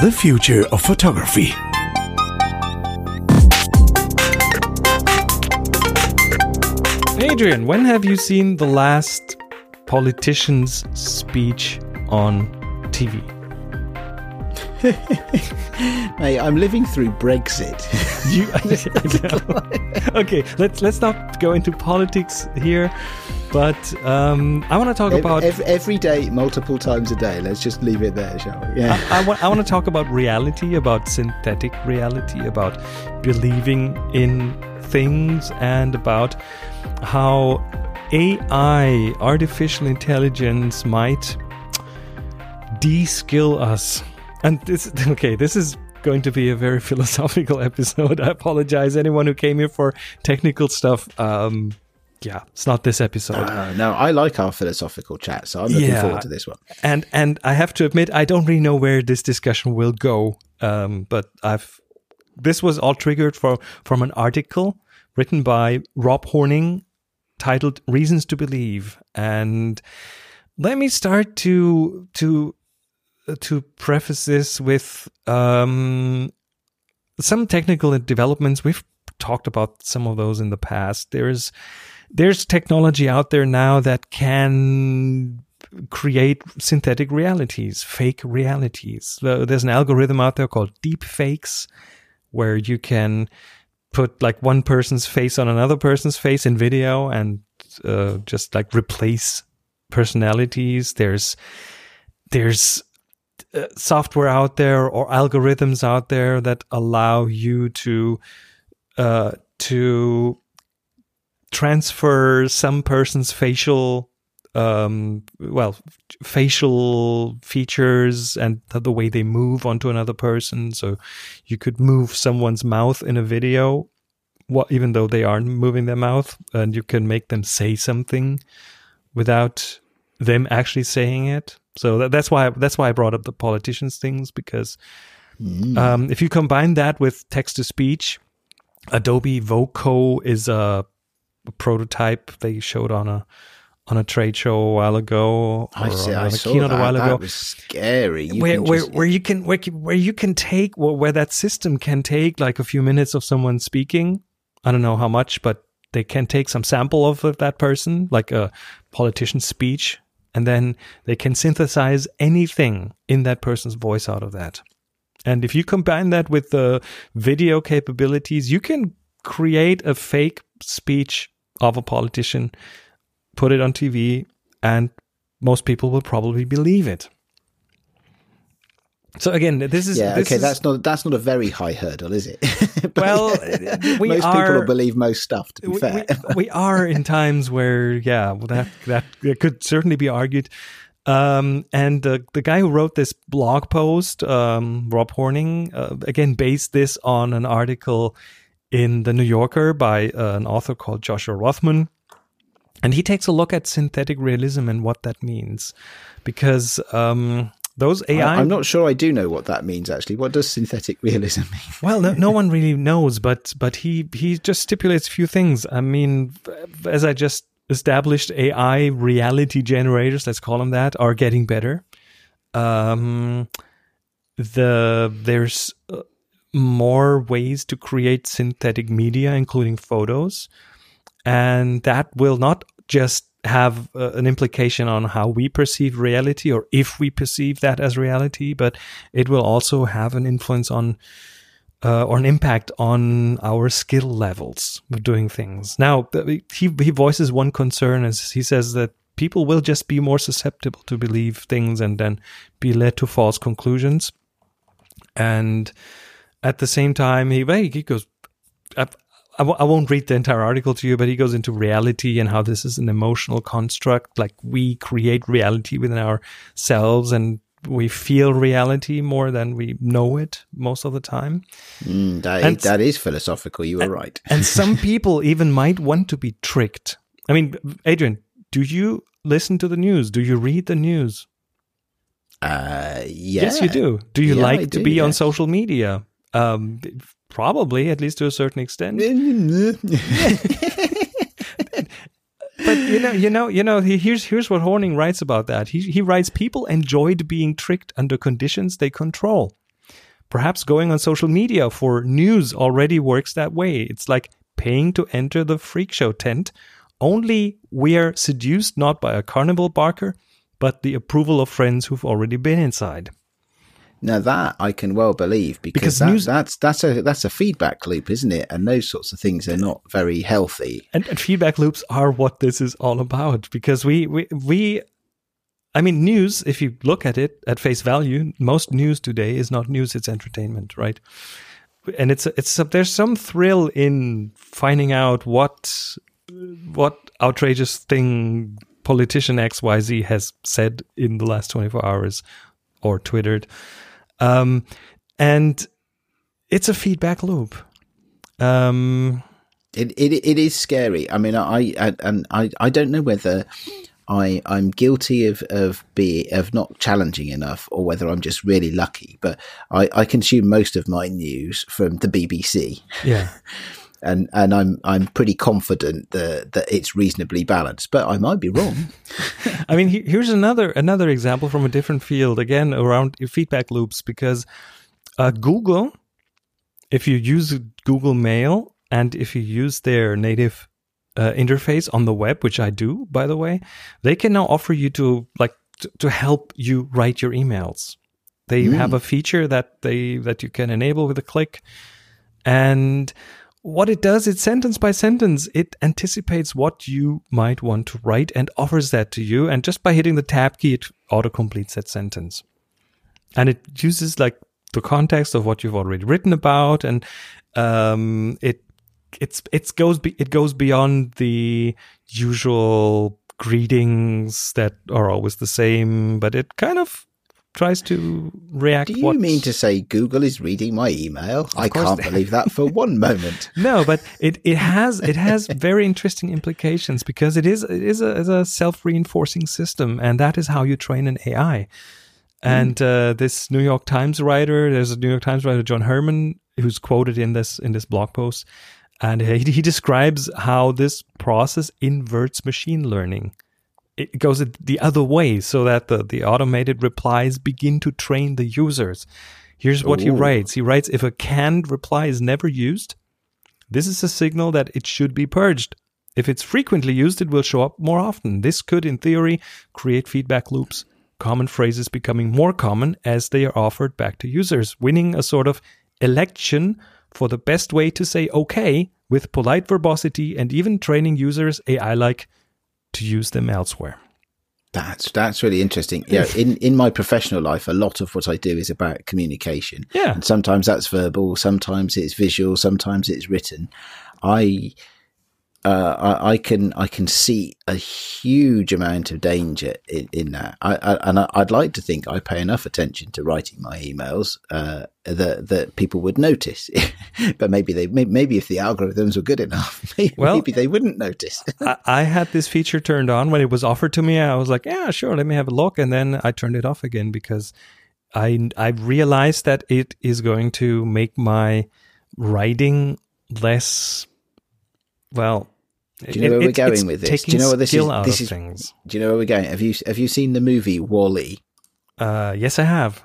The future of photography. Adrian, when have you seen the last politician's speech on TV? Mate, I'm living through Brexit. You, okay, let's let's not go into politics here, but um, I want to talk about every, every day, multiple times a day. Let's just leave it there, shall we? Yeah. I, I, want, I want to talk about reality, about synthetic reality, about believing in things, and about how AI, artificial intelligence, might de-skill us. And this, okay, this is going to be a very philosophical episode. I apologize, anyone who came here for technical stuff. Um, yeah, it's not this episode. Uh, no, I like our philosophical chat, so I'm looking yeah. forward to this one. And and I have to admit, I don't really know where this discussion will go. Um, but I've this was all triggered for from an article written by Rob Horning titled "Reasons to Believe." And let me start to to to preface this with um, some technical developments. We've talked about some of those in the past. There's there's technology out there now that can create synthetic realities, fake realities. There's an algorithm out there called deep fakes where you can put like one person's face on another person's face in video and uh, just like replace personalities. There's there's uh, software out there or algorithms out there that allow you to uh, to transfer some person's facial um, well facial features and the way they move onto another person. So you could move someone's mouth in a video what even though they aren't moving their mouth and you can make them say something without them actually saying it so that, that's why that's why I brought up the politicians things because mm. um, if you combine that with text to speech, Adobe VoCo is a, a, prototype they showed on a on a trade show a while ago. I see. I saw that. A while ago. That was scary. You where where, just, where you can where, where you can take where, where that system can take like a few minutes of someone speaking. I don't know how much, but they can take some sample of that person, like a politician's speech, and then they can synthesize anything in that person's voice out of that. And if you combine that with the video capabilities, you can create a fake speech of a politician, put it on TV, and most people will probably believe it. So again, this is yeah. This okay, is, that's not that's not a very high hurdle, is it? well, we most are, people will believe most stuff. To be we, fair, we, we, are in times where yeah, well, that that could certainly be argued. Um, and the the guy who wrote this blog post, um, Rob Horning, uh, again based this on an article in the New Yorker by uh, an author called Joshua Rothman. And he takes a look at synthetic realism and what that means, because um, those AI. I, am not sure I do know what that means actually. What does synthetic realism mean? well, no, no one really knows, but but he he just stipulates a few things. I mean, as I just established, AI reality generators, let's call them that, are getting better. Um, the there's uh, more ways to create synthetic media, including photos, and that will not just have uh, an implication on how we perceive reality or if we perceive that as reality, but it will also have an influence on uh, or an impact on our skill levels of doing things. Now, he, he voices one concern as he says that people will just be more susceptible to believe things and then be led to false conclusions. And at the same time, he, he goes, I w- I won't read the entire article to you, but he goes into reality and how this is an emotional construct. Like we create reality within ourselves and we feel reality more than we know it most of the time. Mm, that, and, is, that is philosophical. You were and, right. and some people even might want to be tricked. I mean, Adrian, do you listen to the news? Do you read the news? Uh, yeah. Yes, you do. Do you yeah, like I to do, be on social media? Um, probably, at least to a certain extent. but you know, you know, you know. Here's here's what Horning writes about that. He he writes people enjoyed being tricked under conditions they control. Perhaps going on social media for news already works that way. It's like paying to enter the freak show tent. Only we are seduced not by a carnival barker, but the approval of friends who've already been inside. Now that I can well believe because, Because that, news- that's that's a that's a feedback loop, isn't it? And those sorts of things are not very healthy. And, and feedback loops are what this is all about because we, we, we, I mean, news, if you look at it at face value, most news today is not news, it's entertainment, right? And it's, it's, there's some thrill in finding out what, what outrageous thing politician XYZ has said in the last 24 hours or twittered. Um, and it's a feedback loop. Um, It it it is scary. I mean, I, I and I I don't know whether I I'm guilty of of be of not challenging enough, or whether I'm just really lucky. But I I consume most of my news from the BBC, yeah. and and I'm I'm pretty confident that that it's reasonably balanced. But I might be wrong. I mean, he- here's another another example from a different field again around feedback loops because uh, Google, if you use Google Mail and if you use their native uh, interface on the web, which I do, by the way, they can now offer you to like to, to help you write your emails. They have a feature that they that you can enable with a click, and what it does, it's sentence by sentence. It anticipates what you might want to write and offers that to you. And just by hitting the tab key, it auto completes that sentence. And it uses like the context of what you've already written about, and um, it it's it goes be, it goes beyond the usual greetings that are always the same, but it kind of tries to react. Do you mean to say Google is reading my email? I can't believe that for one moment. no, but it, it has it has very interesting implications because it is it is a, is a self reinforcing system, and that is how you train an AI. And uh, this New York Times writer, there's a New York Times writer, John Herrman, who's quoted in this in this blog post, and he, he describes how this process inverts machine learning. It goes the other way, so that the, the automated replies begin to train the users. Here's what he writes. He writes, if a canned reply is never used, this is a signal that it should be purged. If it's frequently used, it will show up more often. This could, in theory, create feedback loops, common phrases becoming more common as they are offered back to users, winning a sort of election for the best way to say okay with polite verbosity and even training users AI like to use them elsewhere. That's that's really interesting. Yeah, in in my professional life, a lot of what I do is about communication. Yeah. and sometimes that's verbal, sometimes it's visual, sometimes it's written. I. Uh, I, I can I can see a huge amount of danger in, in that, I, I, and I, I'd like to think I pay enough attention to writing my emails uh, that that people would notice. but maybe they maybe if the algorithms were good enough, maybe, Well- maybe they wouldn't notice. I, I had this feature turned on when it was offered to me. I was like, yeah, sure, let me have a look. And then I turned it off again because I, I realized that it is going to make my writing less, well, Do you know where we're going with this? Do you know what this is? This of is- things. Do you know where we're going? Have you have you seen the movie Wall-E? Uh, yes, I have.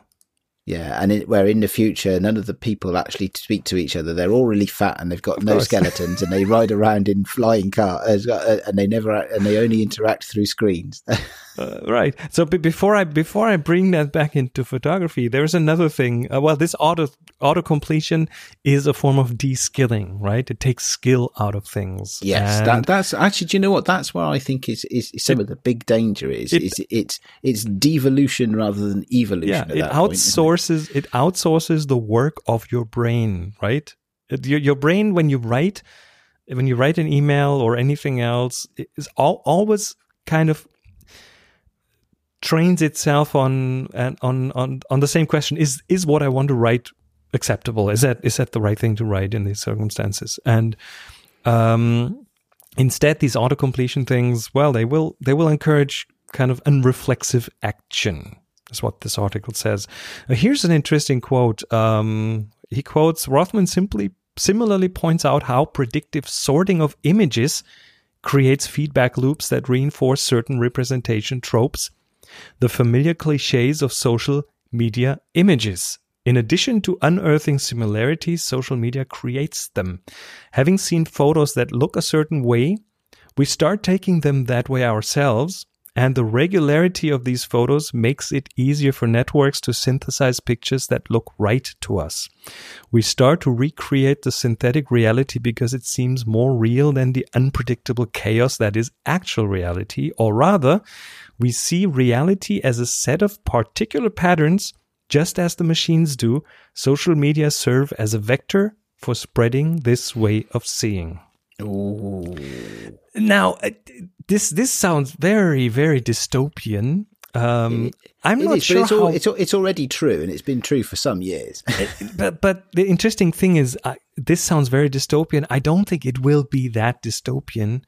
Yeah, and it, where in the future none of the people actually speak to each other. They're all really fat and they've got no course. skeletons, and they ride around in flying cars, uh, and they never and they only interact through screens. Uh, right. So be before I before I bring that back into photography, there's another thing. Uh, well, this auto auto completion is a form of de-skilling, right? It takes skill out of things. yes, that, that's actually. Do you know what? That's where I think is is, some of the big danger is. it- is it's it's devolution rather than evolution. yeah it that point, it? outsources it outsources the work of your brain right your, your brain when you write when you write an email or anything else is all, always kind of trains itself on on on on the same question is is what i want to write acceptable? Is that is that the right thing to write in these circumstances? And um instead these auto completion things well they will they will encourage kind of unreflexive action is what this article says. Uh, here's an interesting quote. Um, he quotes rothman simply similarly points out how predictive sorting of images creates feedback loops that reinforce certain representation tropes the familiar cliches of social media images In addition to unearthing similarities, social media creates them. Having seen photos that look a certain way, we start taking them that way ourselves, and the regularity of these photos makes it easier for networks to synthesize pictures that look right to us. We start to recreate the synthetic reality because it seems more real than the unpredictable chaos that is actual reality, or rather, we see reality as a set of particular patterns just as the machines do, social media serve as a vector for spreading this way of seeing. Now, uh, this this sounds very very dystopian. Um, I'm It not is, sure it's, how, al- it's, it's already true, and it's been true for some years. but but the interesting thing is, this sounds very dystopian. I don't think it will be that dystopian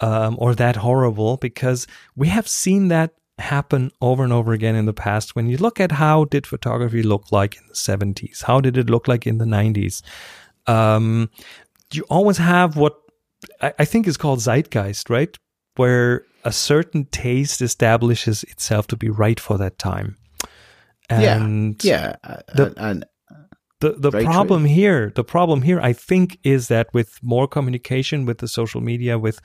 um, or that horrible because we have seen that happen over and over again in the past. When you look at how did photography look like in the 70s, how did it look like in the 90s, um, you always have what I, I think is called zeitgeist, right? Where a certain taste establishes itself to be right for that time. And yeah, uh, the- and, the the Very problem here the problem here i think is that with more communication with the social media with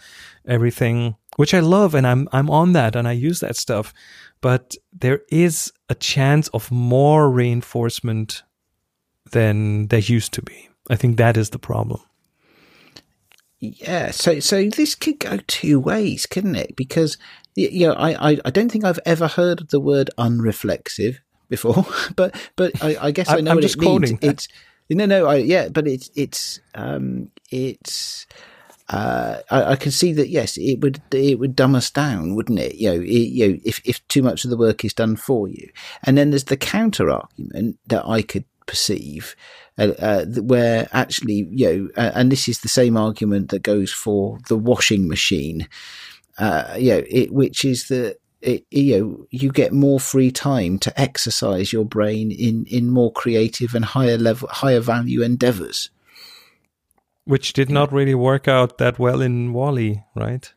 everything which i love and i'm i'm on that and i use that stuff but there is a chance of more reinforcement than there used to be i think that is the problem Yeah, so so this could go two ways, couldn't it? Because you know, I, I, I don't think I've ever heard the word unreflexive before, but but I, I guess I know I'm what just it means. quoting. It's no, no, I, yeah, but it's it's um it's. Uh, I, I can see that. Yes, it would it would dumb us down, wouldn't it? You know, it, you know, if if too much of the work is done for you, and then there's the counter argument that I could perceive, uh, uh, where actually, you know, uh, and this is the same argument that goes for the washing machine, uh, you know, it, which is that it, you know you get more free time to exercise your brain in in more creative and higher level, higher value endeavors. which did not really work out that well in Wall-E right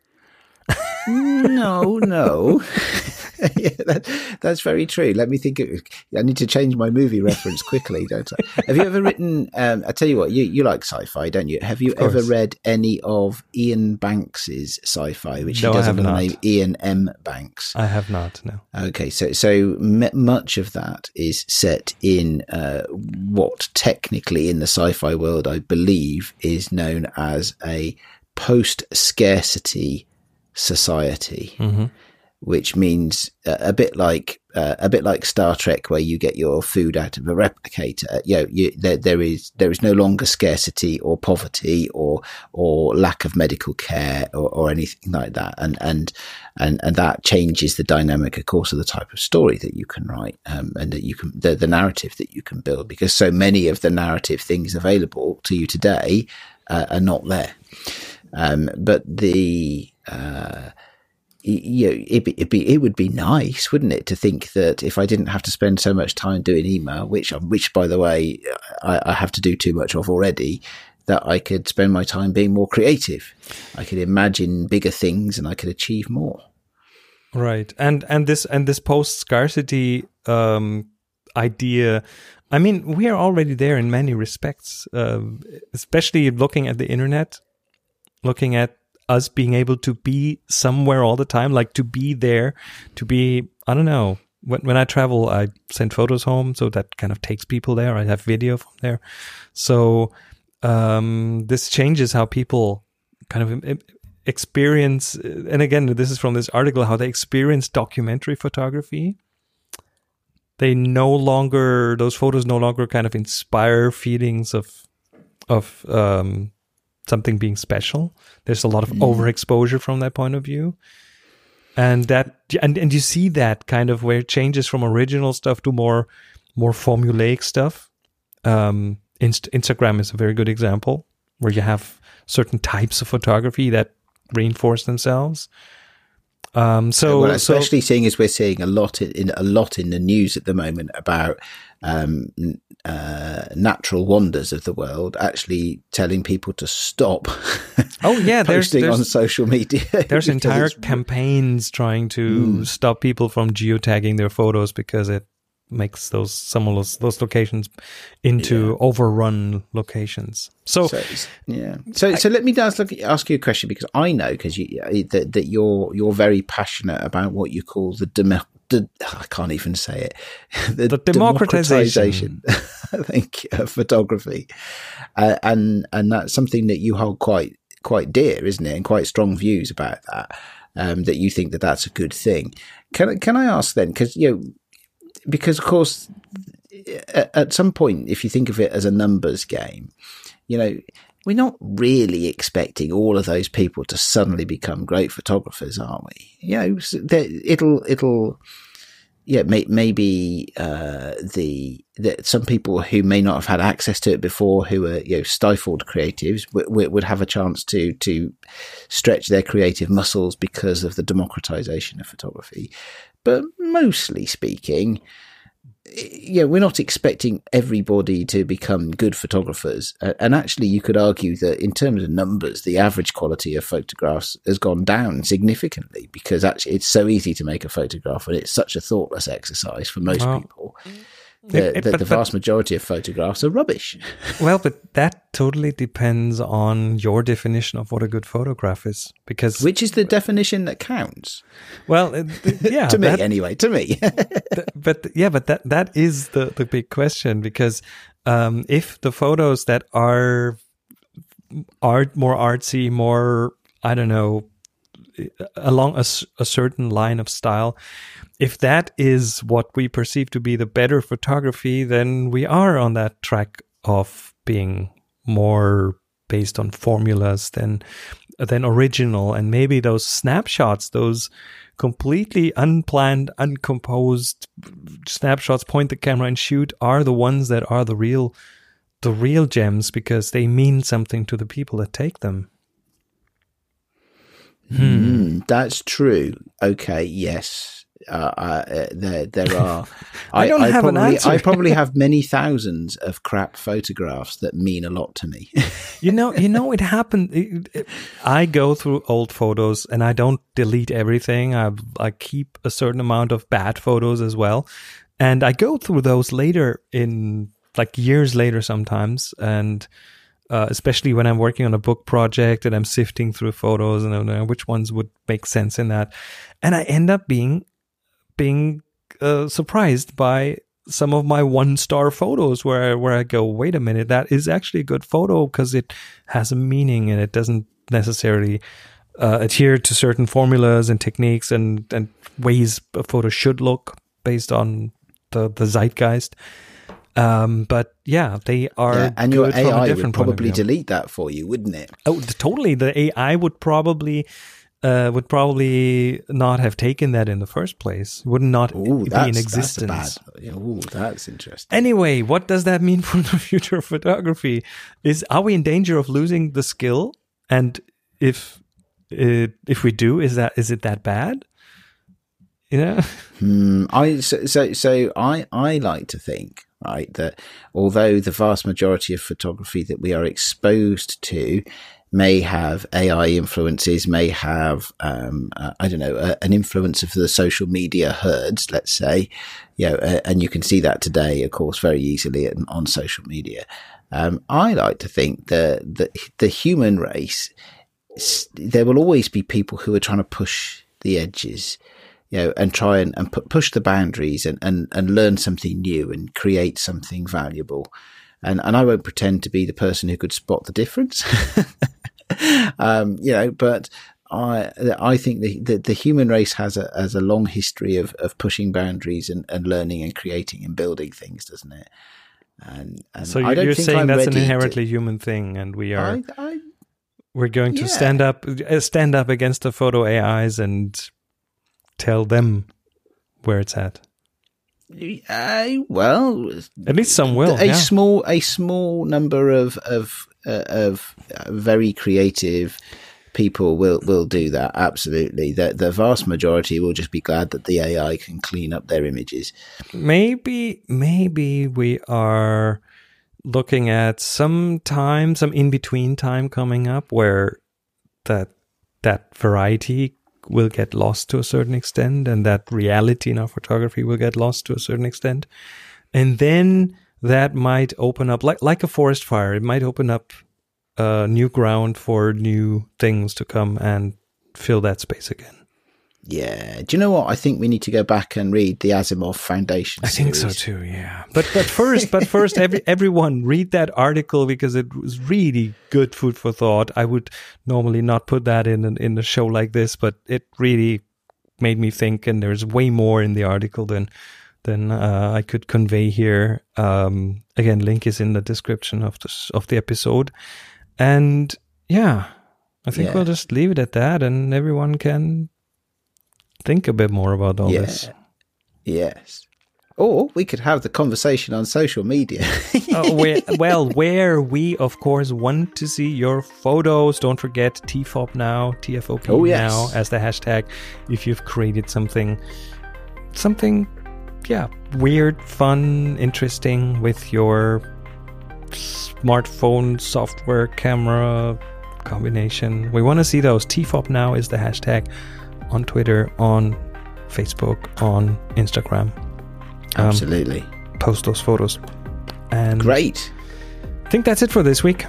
no, no. yeah, that, that's very true. Let me think. Of, I need to change my movie reference quickly, don't I? Have you ever written? Um, I tell you what, you, you like sci-fi, don't you? Have you ever read any of Iain Banks's sci-fi, which No, he does have under the name Iain M. Banks? i have not no Okay, so so m- much of that is set in uh, what technically in the sci-fi world I believe is known as a post-scarcity society, Mhm. Which means uh, a bit like uh, a bit like Star Trek, where you get your food out of a replicator. You know, you, there, there is there is no longer scarcity or poverty or or lack of medical care or, or anything like that, and and and and that changes the dynamic, of course, of the type of story that you can write um, and that you can the, the narrative that you can build, because so many of the narrative things available to you today uh, are not there. Um, but the uh, you know, it'd be, it'd be, it would be nice, wouldn't it, to think that if I didn't have to spend so much time doing email, which, which by the way, I, I have to do too much of already, that I could spend my time being more creative. I could imagine bigger things and I could achieve more. Right, and and this and this post scarcity um, idea. I mean, we are already there in many respects, um, especially looking at the internet, looking at us being able to be somewhere all the time, like to be there, to be. I don't know. When when I travel, I send photos home, so that kind of takes people there. I have video from there, so um, this changes how people kind of experience and again this is from this article how they experience documentary photography they no longer those photos no longer kind of inspire feelings of of um something being special. There's a lot of overexposure from that point of view. And that and, and you see that kind of where it changes from original stuff to more more formulaic stuff. Um Inst- instagram is a very good example where you have certain types of photography that reinforce themselves. Um so, well, so especially seeing as we're seeing a lot in, in a lot in the news at the moment about um, uh, natural wonders of the world, actually telling people to stop. Oh, yeah, there's- posting there's- on social media. there's entire campaigns trying to Mm. stop people from geotagging their photos because it makes those some of those, those locations into Yeah. overrun locations. So, So yeah. So so let me ask, look, ask you a question because I know because you that, that you're you're very passionate about what you call the demo, the I can't even say it the, The democratization. democratization, I think of photography, uh, and and that's something that you hold quite quite dear, isn't it? And quite strong views about that. Um, that you think that that's a good thing. Can I- can I ask then? Because you know, because of course, at, at some point, if you think of it as a numbers game, you know, we're not really expecting all of those people to suddenly become great photographers, are we? You know, it'll it'll yeah, may, maybe uh, the that some people who may not have had access to it before, who are you know stifled creatives, w- w- would have a chance to to stretch their creative muscles because of the democratization of photography. But mostly speaking, yeah, we're not expecting everybody to become good photographers. Uh, and actually, you could argue that in terms of numbers, the average quality of photographs has gone down significantly because actually it's so easy to make a photograph and it's such a thoughtless exercise for most Well, people. It- That it- that but- the vast majority of photographs are rubbish. well, but that totally depends on your definition of what a good photograph is. Because, Which is the definition that counts. well, it- it- yeah, to me, that- anyway, to me. th- but yeah, but that that is the the big question because um, if the photos that are art more artsy, more I don't know, along a certain line of style, if that is what we perceive to be the better photography, then we are on that track of being more based on formulas than than original. And maybe those snapshots those completely unplanned uncomposed snapshots point the camera and shoot are the ones that are the real the real gems because they mean something to the people that take them Mm, that's true. Okay, yes. Uh, uh, there, there are. I don't have an probably, answer. I probably have many thousands of crap photographs that mean a lot to me. you know you know it happened it- it- i go through old photos and i don't delete everything i i keep a certain amount of bad photos as well and i go through those later in like years later sometimes and uh, especially when i'm working on a book project and i'm sifting through photos and I don't know which ones would make sense in that and i end up being being uh, surprised by some of my one star photos where where I go, wait a minute, that is actually a good photo because it has a meaning and it doesn't necessarily uh, adhere to certain formulas and techniques and and ways a photo should look based on the the zeitgeist. Um, but yeah, they are Yeah, and your good from a AI would different probably delete that for you, wouldn't it? Oh, totally. The AI would probably uh, would probably not have taken that in the first place. Would not Ooh, be that's, in that's existence. bad. yeah, Ooh, that's interesting. Anyway, what does that mean for the future of photography? Is are we in danger of losing the skill? And if uh, if we do, is that is it that bad? You know, Hmm, I so, so so I I like to think right that although the vast majority of photography that we are exposed to may have AI influences, may have um, uh, I don't know uh, an influence of the social media herds, let's say, you know, uh, and you can see that today, of course, very easily on, social media. Um, I like to think that the the human race, there will always be people who are trying to push the edges you know, and try and, and pu- push the boundaries and, and, and learn something new and create something valuable. And, and I won't pretend to be the person who could spot the difference. um, you know, but I, I think the, the, the human race has a, has a long history of, of pushing boundaries and, and learning and creating and building things, doesn't it? And, and so you're think saying I'm that's an ready to- inherently human thing, and we are I, I, we're going to yeah. stand up uh, stand up against the photo AIs and tell them where it's at. I, well, At least some will. a yeah. small a small number of of uh, of uh, very creative people will will do that absolutely the the vast majority will just be glad that the AI can clean up their images maybe maybe we are looking at some time some in between time coming up where that that variety will get lost to a certain extent and that reality in our photography will get lost to a certain extent. And then that might open up like like a forest fire. It might open up uh, new ground for new things to come and fill that space again. Yeah. Do you know what? I think we need to go back and read the Asimov Foundation. I think so too. Yeah. But but first, but first, every everyone read that article because it was really good food for thought. I would normally not put that in an, in a show like this, but it really made me think. And there's way more in the article than than uh, I could convey here. Um, again, link is in the description of this of the episode. And yeah, I think Yeah. we'll just leave it at that, and everyone can think a bit more about all Yeah. this. Yes. Or we could have the conversation on social media. Uh, where, well, where we of course want to see your photos. Don't forget TFOP now, TFOP Oh, yes. now as the hashtag. If you've created something, something, yeah, weird, fun, interesting with your smartphone software camera combination. We want to see those. TFOP now is the hashtag on Twitter, on Facebook, on Instagram. Um, Absolutely. post those photos. And Great. I think that's it for this week.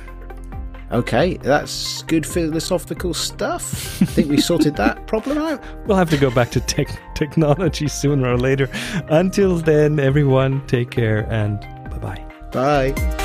Okay, that's good philosophical stuff. I think we sorted that problem out. We'll have to go back to tech technology sooner or later. Until then, everyone, take care and bye bye. Bye.